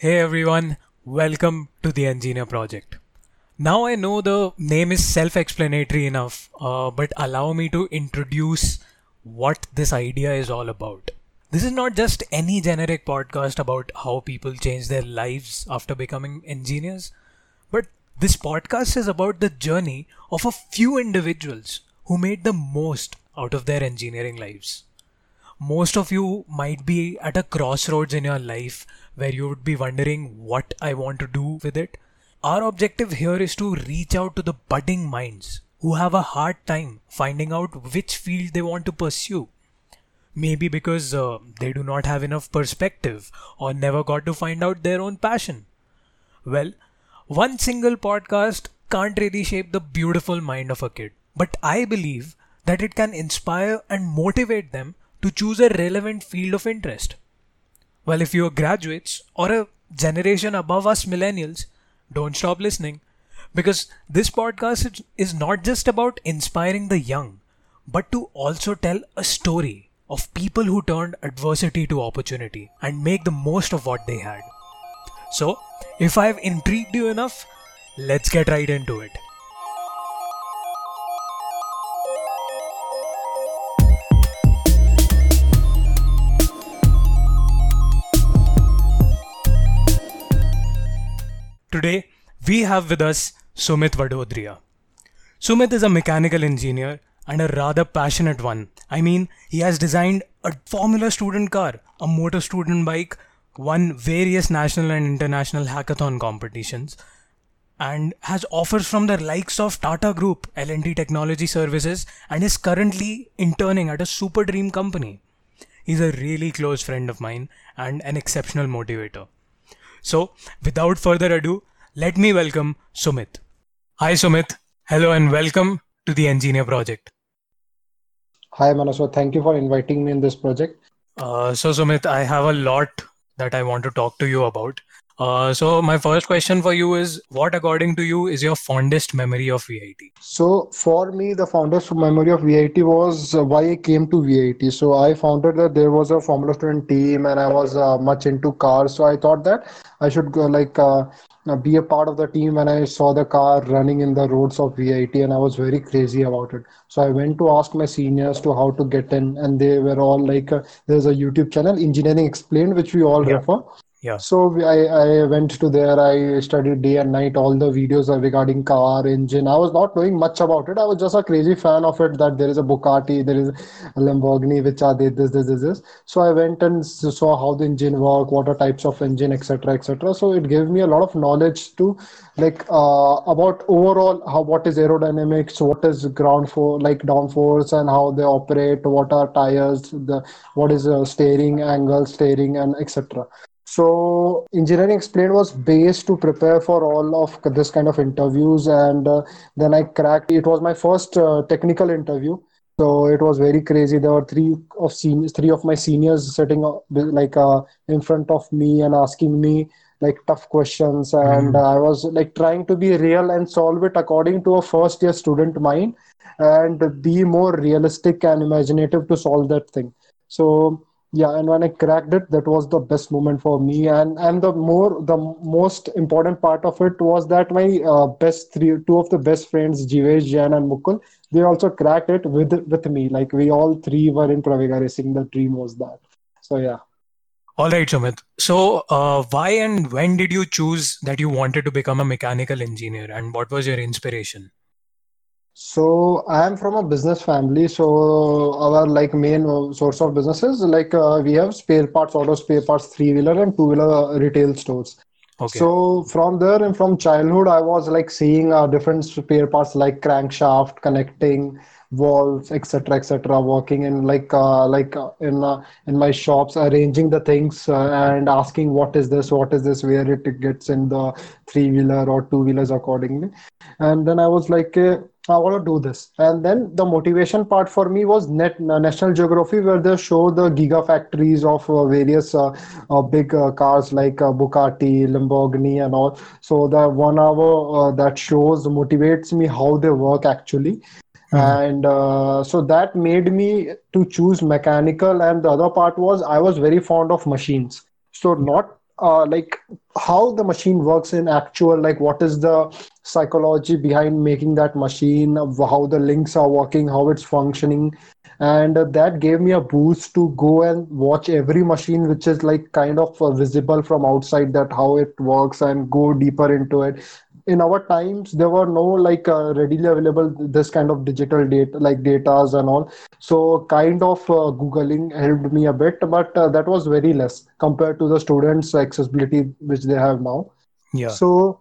Hey everyone, welcome to the Engineer Project. Now I know the name is self explanatory enough, uh, but allow me to introduce what this idea is all about. This is not just any generic podcast about how people change their lives after becoming engineers, but this podcast is about the journey of a few individuals who made the most out of their engineering lives most of you might be at a crossroads in your life where you would be wondering what I want to do with it. Our objective here is to reach out to the budding minds who have a hard time finding out which field they want to pursue. Maybe because uh, they do not have enough perspective or never got to find out their own passion. Well, one single podcast can't really shape the beautiful mind of a kid, but I believe that it can inspire and motivate them to choose a relevant field of interest. Well, if you're graduates or a generation above us millennials, don't stop listening because this podcast is not just about inspiring the young, but to also tell a story of people who turned adversity to opportunity and make the most of what they had. So, if I've intrigued you enough, let's get right into it. Today, we have with us Sumit Vadodaria. Sumit is a mechanical engineer and a rather passionate one. I mean, he has designed a Formula student car, a Motostudent bike, won various national and international hackathon competitions, and has offers from the likes of Tata Group, L&T Technology Services, and is currently interning at a super dream company. He's a really close friend of mine and an exceptional motivator. So, without further ado, let me welcome Sumit. Hi, Sumit. Hello and welcome to the Engineer Project. Hi, Manasva. Thank you for inviting me in this project. Uh, so, Sumit, I have a lot that I want to talk to you about. Uh, so my first question for you is what according to you is your fondest memory of VIT? So for me, the fondest memory of VIT was uh, why I came to VIT. So I found out that there was a Formula Student team and I was uh, much into cars. So I thought that I should go like uh, be a part of the team when I saw the car running in the roads of VIT and I was very crazy about it. So I went to ask my seniors to how to get in and they were all like, uh, there's a YouTube channel, Engineering Explained, which we all Yeah. refer. Yeah. So I, I went to there. I studied day and night all the videos regarding car engine. I was not knowing much about it. I was just a crazy fan of it. That there is a Bugatti, there is a Lamborghini, which are they, this, this, this, this. So I went and saw how the engine work, what are types of engine, etc., etc. So it gave me a lot of knowledge to like uh, about overall how what is aerodynamics, what is ground for like downforce, and how they operate. What are tires, the what is uh, steering angle, steering, and etc. So engineering explained was based to prepare for all of this kind of interviews, and uh, then I cracked. It was my first uh, technical interview, so it was very crazy. There were three of seniors, three of my seniors sitting uh, like uh, in front of me and asking me like tough questions, and Mhm. I was like trying to be real and solve it according to a first year student mind, and be more realistic and imaginative to solve that thing. So yeah and when i cracked it that was the best moment for me. And and the more the most important part of it was that my uh, best three two of the best friends jivesh jain and mukul they also cracked it with with me. Like we all three were in pravega racing. The dream was that. So yeah. All right, Sumit. So, uh, why and when did you choose that you wanted to become a mechanical engineer, and what was your inspiration? So I am from a business family. So our like main uh, source of businesses like uh, we have spare parts, auto spare parts, three wheeler and two wheeler retail stores. Okay. So from there and from childhood, I was like seeing uh, different spare parts like crankshaft, connecting valves, etc., etc., working in like uh, like uh, in uh, in my shops, arranging the things uh, and asking what is this, what is this, where it gets in the three wheeler or two wheelers accordingly. And then I was like. Uh, I want to do this. And then the motivation part for me was Net National Geography, where they show the gigafactories of uh, various uh, uh, big uh, cars like uh, Bugatti, Lamborghini, and all. So the one hour uh, that shows motivates me how they work actually. Mhm. And uh, so that made me to choose mechanical. And the other part was I was very fond of machines. So not uh, like how the machine works in actual like what is the psychology behind making that machine how the links are working how it's functioning. And that gave me a boost to go and watch every machine which is like kind of uh, visible from outside that how it works and go deeper into it in our times there were no like uh, readily available this kind of digital data like datas and all. So kind of uh, googling helped me a bit but uh, that was very less compared to the students accessibility which they have now. Yeah. So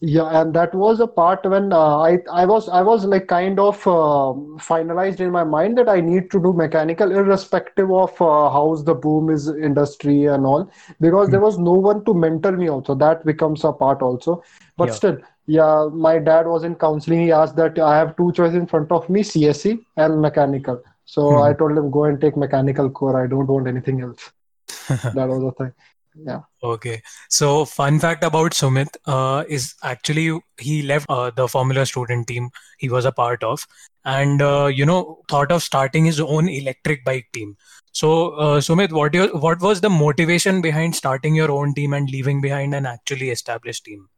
yeah and that was a part when uh, i i was i was like kind of uh, finalized in my mind that i need to do mechanical irrespective of uh, how's the boom is industry and all because there was no one to mentor me also. That becomes a part also. But Yeah. still yeah my dad was in counseling. He asked that i have two choices in front of me csc and mechanical. So Hmm. i told him go and take mechanical core. I don't want anything else. That was the thing yeah Okay. So, fun fact about Sumit uh, is actually he left uh, the Formula student team he was a part of, and uh, you know thought of starting his own electric bike team. So, uh, Sumit, what your what was the motivation behind starting your own team and leaving behind an actually established team?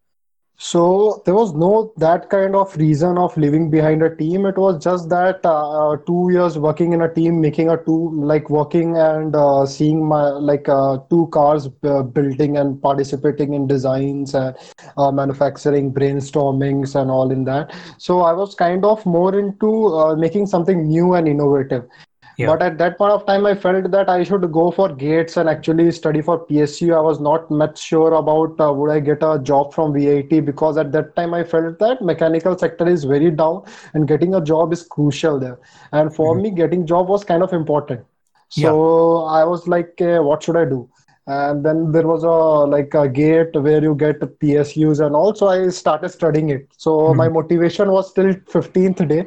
So there was no that kind of reason of leaving behind a team. It was just that uh, uh, two years working in a team, making a two like working and uh, seeing my like uh, two cars uh, building and participating in designs and uh, manufacturing, brainstormings and all in that. So I was kind of more into making something new and innovative. Yeah. But at that point of time, I felt that I should go for GATES and actually study for PSU. I was not much sure about uh, would I get a job from VIT because at that time I felt that mechanical sector is very down and getting a job is crucial there. And for Mhm. me, getting job was kind of important. Yeah. So I was like, uh, what should I do? And then there was a like a gate where you get PSUs and also I started studying it. So my Mhm. motivation was till 15th day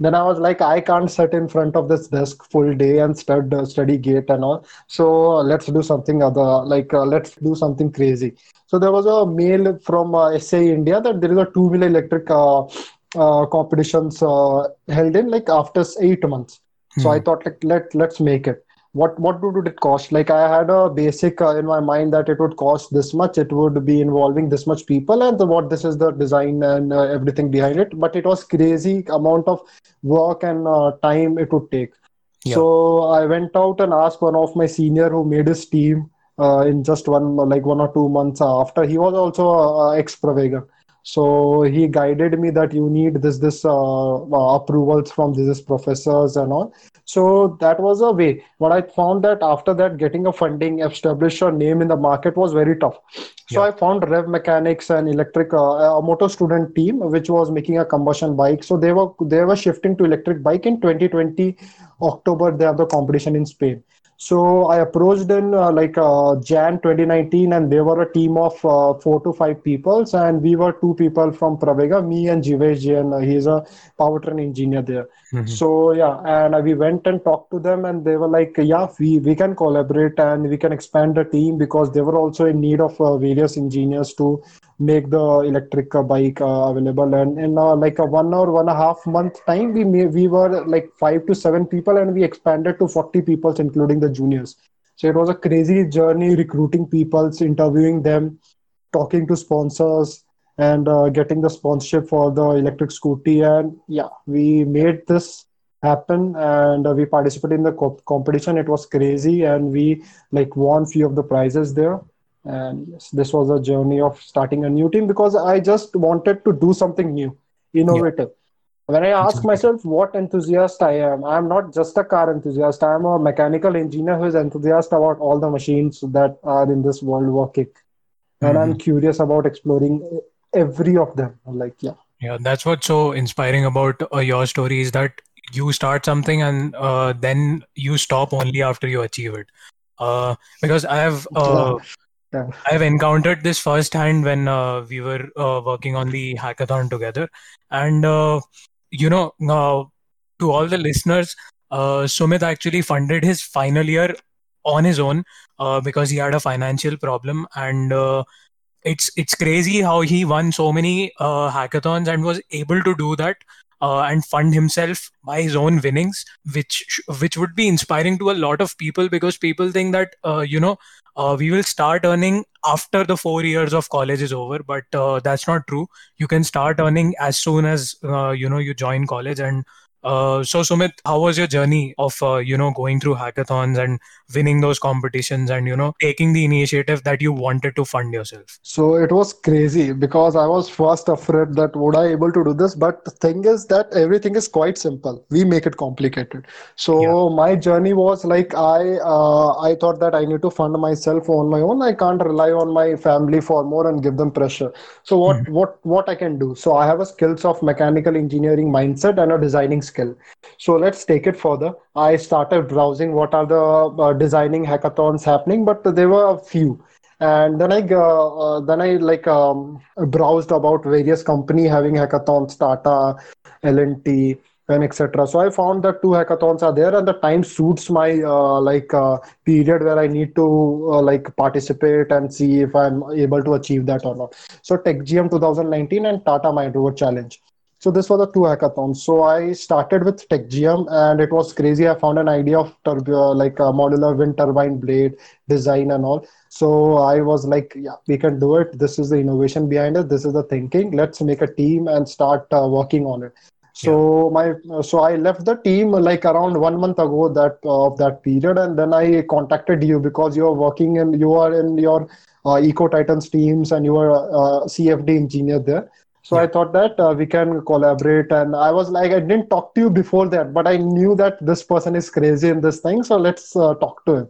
then I was like, I can't sit in front of this desk full day and stud, uh, study gate and all. So uh, let's do something other, like uh, let's do something crazy. So there was a mail from uh, SAE India that there is a two wheeler electric uh, uh, competitions uh, held in like after eight months. So I Hmm. thought like let let's make it. What what would it cost? Like I had a basic uh, in my mind that it would cost this much. It would be involving this much people, and the, what this is the design and uh, everything behind it. But it was crazy amount of work and uh, time it would take. Yeah. So I went out and asked one of my senior who made his team uh, in just one like one or two months after. He was also uh, ex Pravega. So he guided me that you need this this uh, uh, approvals from these professors and all. So that was a way. But I found that after that, getting a funding, establish a name in the market was very tough. So Yeah. I found Rev Mechanics and Electric, uh, a Motostudent team, which was making a combustion bike. So they were they were shifting to electric bike in 2020 October. They have the competition in Spain. So I approached in uh, like uh, Jan 2019, and they were a team of uh, four to five peoples, and we were two people from Pravega, me and Jivesh Jain. Uh, he's a powertrain engineer there. Mhm. So yeah, and we went and talked to them, and they were like, "Yeah, we we can collaborate and we can expand the team because they were also in need of uh, various engineers to make the electric bike uh, available." And in uh, like a one or one and a half month time, we may, we were like five to seven people, and we expanded to forty people, including the juniors. So it was a crazy journey recruiting people, interviewing them, talking to sponsors and uh, getting the sponsorship for the electric scooty and yeah we made this happen and uh, we participated in the co- competition it was crazy and we like won few of the prizes there and yes this was a journey of starting a new team because i just wanted to do something new innovative. When i ask Exactly. myself what enthusiast i am i'm not just a car enthusiast. I'm a mechanical engineer who is enthusiastic about all the machines that are in this world working and i'm Mhm. curious about exploring every of them. Like yeah. Yeah, that's what's so inspiring about uh, your story is that you start something and uh, then you stop only after you achieve it. Uh, because I have yeah. I have encountered this firsthand when uh, we were uh, working on the hackathon together, and uh, you know, uh, to all the listeners, uh, Sumit actually funded his final year on his own uh, because he had a financial problem, and it's it's crazy how he won so many hackathons and was able to do that uh, and fund himself by his own winnings which which would be inspiring to a lot of people because people think that uh, you know uh, we will start earning after the four years of college is over but uh, that's not true. You can start earning as soon as uh, you know you join college and uh, so Sumit, how was your journey of uh, you know going through hackathons and winning those competitions and you know taking the initiative that you wanted to fund yourself? So it was crazy because I was first afraid that would I able to do this, but the thing is that everything is quite simple. We make it complicated. So yeah. my journey was like I uh, I thought that I need to fund myself on my own. I can't rely on my family for more and give them pressure. So what mm-hmm. what what I can do? So I have a skills of mechanical engineering mindset and a designing skill. So let's take it further. I started browsing what are the uh, designing hackathons happening, but there were a few. And then I uh, uh, then I like um, browsed about various company having hackathons, Tata, L&T, and etc. So I found that two hackathons are there, and the time suits my uh, like uh, period where I need to uh, like participate and see if I'm able to achieve that or not. So Techgium 2019 and Tata Mind Rover Challenge. So this was the two hackathons. So I started with Techgium and it was crazy. I found an idea of turbo, like a modular wind turbine blade design and all. So I was like, yeah, we can do it. This is the innovation behind it. This is the thinking. Let's make a team and start uh, working on it. So yeah. my so I left the team like around one month ago that uh, of that period, and then I contacted you because you are working and you are in your uh, Eco Titans teams and you are a CFD engineer there. So yeah. I thought that uh, we can collaborate. And I was like, I didn't talk to you before that, but I knew that this person is crazy in this thing. So let's uh, talk to him.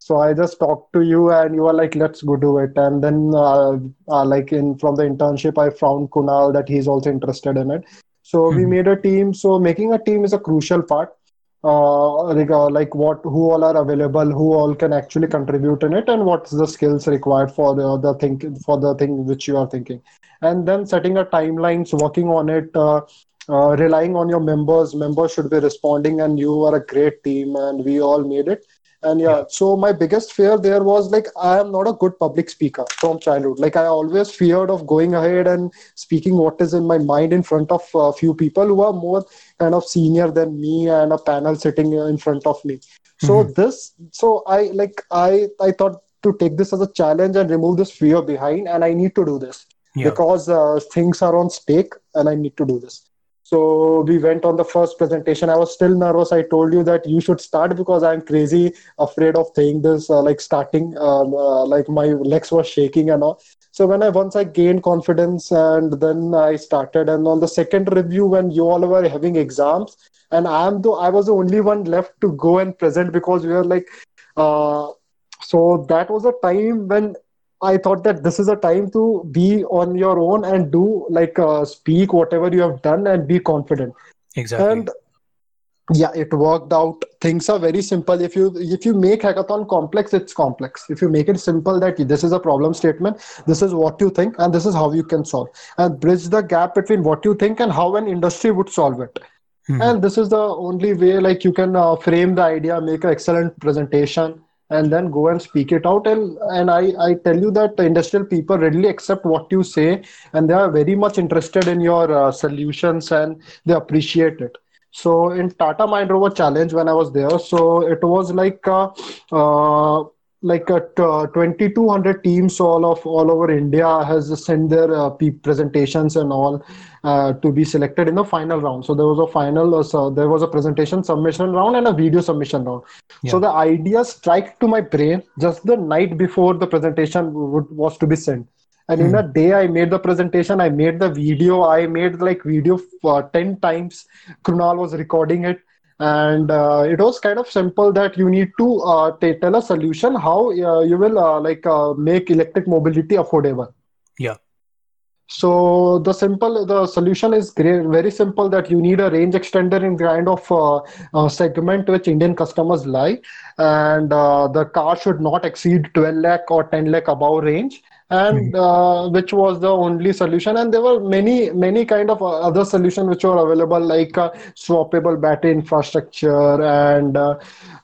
So I just talked to you, and you were like, "Let's go do it." And then, uh, uh like in from the internship, I found Kunal that he's also interested in it. So mm-hmm. we made a team. So making a team is a crucial part. Uh, like what who all are available who all can actually contribute in it and what's the skills required for the, the thing for the thing which you are thinking. And then setting a timelines working on it uh, uh, relying on your members. Members should be responding and you are a great team and we all made it and yeah, so my biggest fear there was like i am not a good public speaker from childhood like i always feared of going ahead and speaking what is in my mind in front of a few people who are more kind of senior than me and a panel sitting in front of me so mm-hmm. this so i like i i thought to take this as a challenge and remove this fear behind and i need to do this yeah. because uh, things are on stake and i need to do this so we went on the first presentation. I was still nervous. I told you that you should start because I'm crazy afraid of saying this, uh, like starting, um, uh, like my legs were shaking and all. So when I once I gained confidence and then I started, and on the second review when you all were having exams, and I'm the I was the only one left to go and present because we were like, uh, so that was a time when I thought that this is a time to be on your own and do like uh, speak whatever you have done and be confident. Exactly. And yeah, it worked out. Things are very simple. If you if you make hackathon complex, it's complex. If you make it simple, that this is a problem statement, this is what you think, and this is how you can solve, and bridge the gap between what you think and how an industry would solve it. Mm-hmm. And this is the only way like you can uh, frame the idea, make an excellent presentation, and then go and speak it out. And and i i tell you that the industrial people readily accept what you say and they are very much interested in your uh, solutions and they appreciate it. So in tata mind rover challenge when i was there so it was like uh, uh, like a uh, 2200 teams all of all over india has sent their uh, presentations and all uh, to be selected in the final round so there was a final uh, so there was a presentation submission round and a video submission round yeah. so the idea strike to my brain just the night before the presentation would, was to be sent and mm. in hmm. a day i made the presentation i made the video i made like video for 10 times krunal was recording it and uh, it was kind of simple that you need to uh, t- tell a solution how uh, you will uh, like uh, make electric mobility affordable. Yeah. So the simple the solution is great, very simple that you need a range extender in kind of uh, segment which indian customers like. And the car should not exceed 12 lakh or 10 lakh above range and hmm. uh, which was the only solution and there were many many kind of uh, other solutions which were available like uh, swappable battery infrastructure and uh,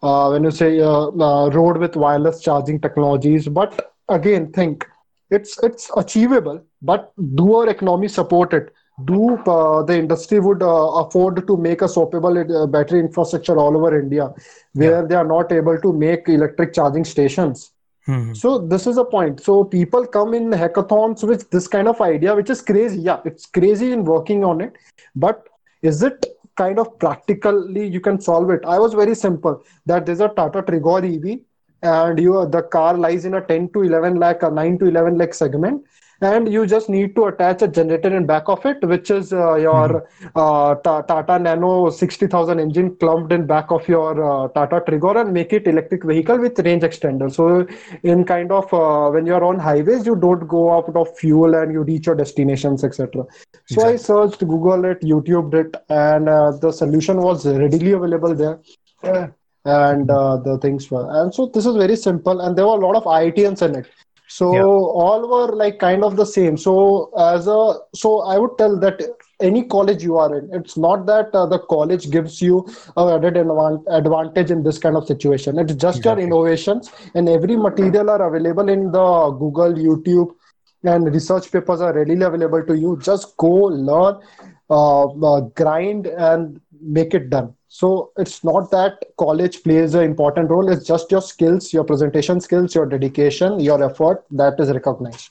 uh when you say uh, road with wireless charging technologies but again think it's it's achievable but do our economy support it do the industry would afford to make a swappable battery infrastructure all over india where yeah. they are not able to make electric charging stations Mhm. So this is a point. So people come in hackathons with this kind of idea, which is crazy. Yeah, it's crazy in working on it, but is it kind of practically you can solve it? I was very simple that there's a Tata Tigor EV, and you the car lies in a 10 to 11 lakh or 9 to 11 lakh segment and you just need to attach a generator in back of it which is uh, your uh, Ta- tata nano 60000 engine clumped in back of your uh, tata Tigor and make it electric vehicle with range extender. So in kind of uh, when you're on highways you don't go out of fuel and you reach your destinations etc so i searched google it youtube it and uh, the solution was readily available there. And uh, the things were and so this is very simple and there were a lot of iitians in it so Yeah. all were like kind of the same so as a so i would tell that any college you are in it's not that uh, the college gives you a added advan- advantage in this kind of situation it's just Exactly. your innovations and every material are available in the google youtube and research papers are readily available to you just go learn uh, uh, grind and make it done so it's not that college plays an important role it's just your skills your presentation skills your dedication your effort that is recognized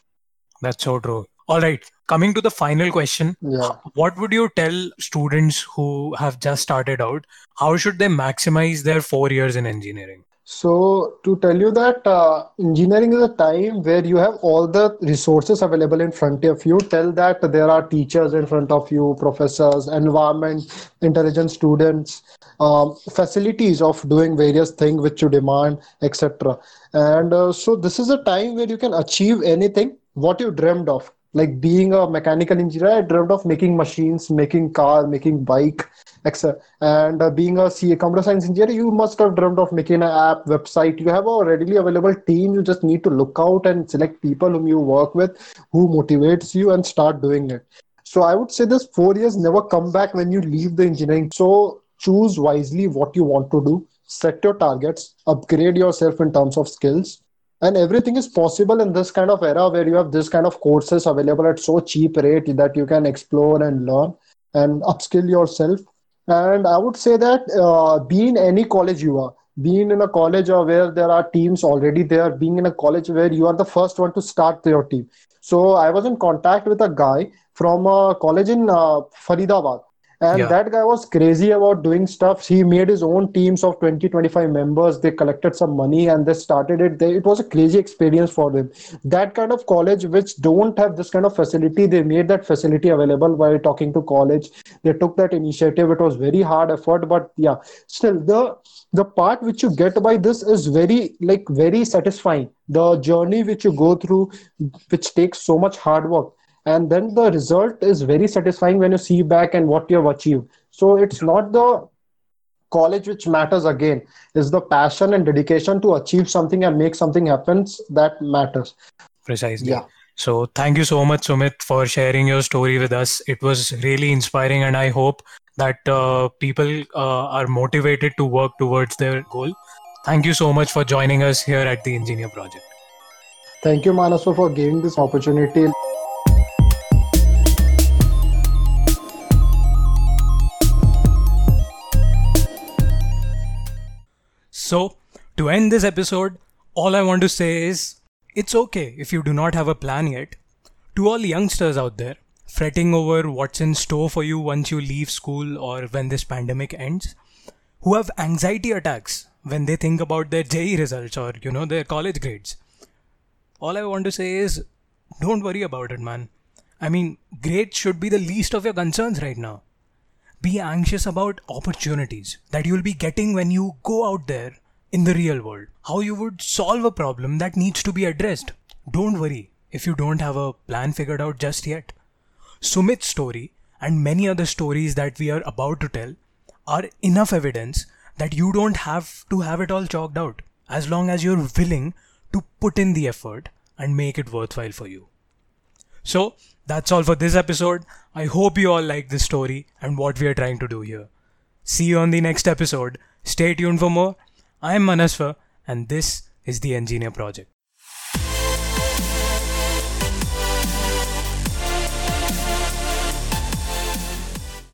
That's so true. All right, coming to the final question. yeah What would you tell students who have just started out? How should they maximize their four years in engineering? So to tell you that uh, engineering is a time where you have all the resources available in front of you. Tell that there are teachers in front of you, professors, environment, intelligent students, um, facilities of doing various things which you demand, etc. And uh, so this is a time where you can achieve anything what you dreamed of. Like being a mechanical engineer, I dreamt of making machines, making car, making bike, etc. And uh, being a CA computer science engineer, you must have dreamt of making an app, website. You have a readily available team. You just need to look out and select people whom you work with, who motivates you, and start doing it. So I would say this four years never come back when you leave the engineering. So choose wisely what you want to do, set your targets, upgrade yourself in terms of skills, and everything is possible in this kind of era where you have this kind of courses available at so cheap rate that you can explore and learn and upskill yourself. And i would say that uh, in any college you are being in a college or where there are teams already there being in a college where you are the first one to start your team. So i was in contact with a guy from a college in uh, faridabad and Yeah. that guy was crazy about doing stuff. He made his own teams of 20 25 members. They collected some money and they started it. They, it was a crazy experience for them. That kind of college which don't have this kind of facility they made that facility available by talking to college. They took that initiative. It was very hard effort but yeah. Still the the part which you get by this is very like very satisfying. The journey which you go through which takes so much hard work and then the result is very satisfying when you see back and what you have achieved so it's not the college which matters again is the passion and dedication to achieve something and make something happen that matters Precisely. yeah So thank you so much, Sumit, for sharing your story with us. It was really inspiring, and I hope that uh, people uh, are motivated to work towards their goal. Thank you so much for joining us here at the Engineer Project. thank you Manasva for giving this opportunity So, to end this episode, all I want to say is it's okay if you do not have a plan yet. To all youngsters out there, fretting over what's in store for you once you leave school or when this pandemic ends, who have anxiety attacks when they think about their JEE results or you know their college grades. All I want to say is don't worry about it, man. I mean, grades should be the least of your concerns right now be anxious about opportunities that you'll be getting when you go out there in the real world. How you would solve a problem that needs to be addressed. Don't worry if you don't have a plan figured out just yet. Sumit's story and many other stories that we are about to tell are enough evidence that you don't have to have it all chalked out as long as you're willing to put in the effort and make it worthwhile for you. So, that's all for this episode. I hope you all like this story and what we are trying to do here. See you on the next episode. Stay tuned for more. I am Manasva, and this is the Engineer Project.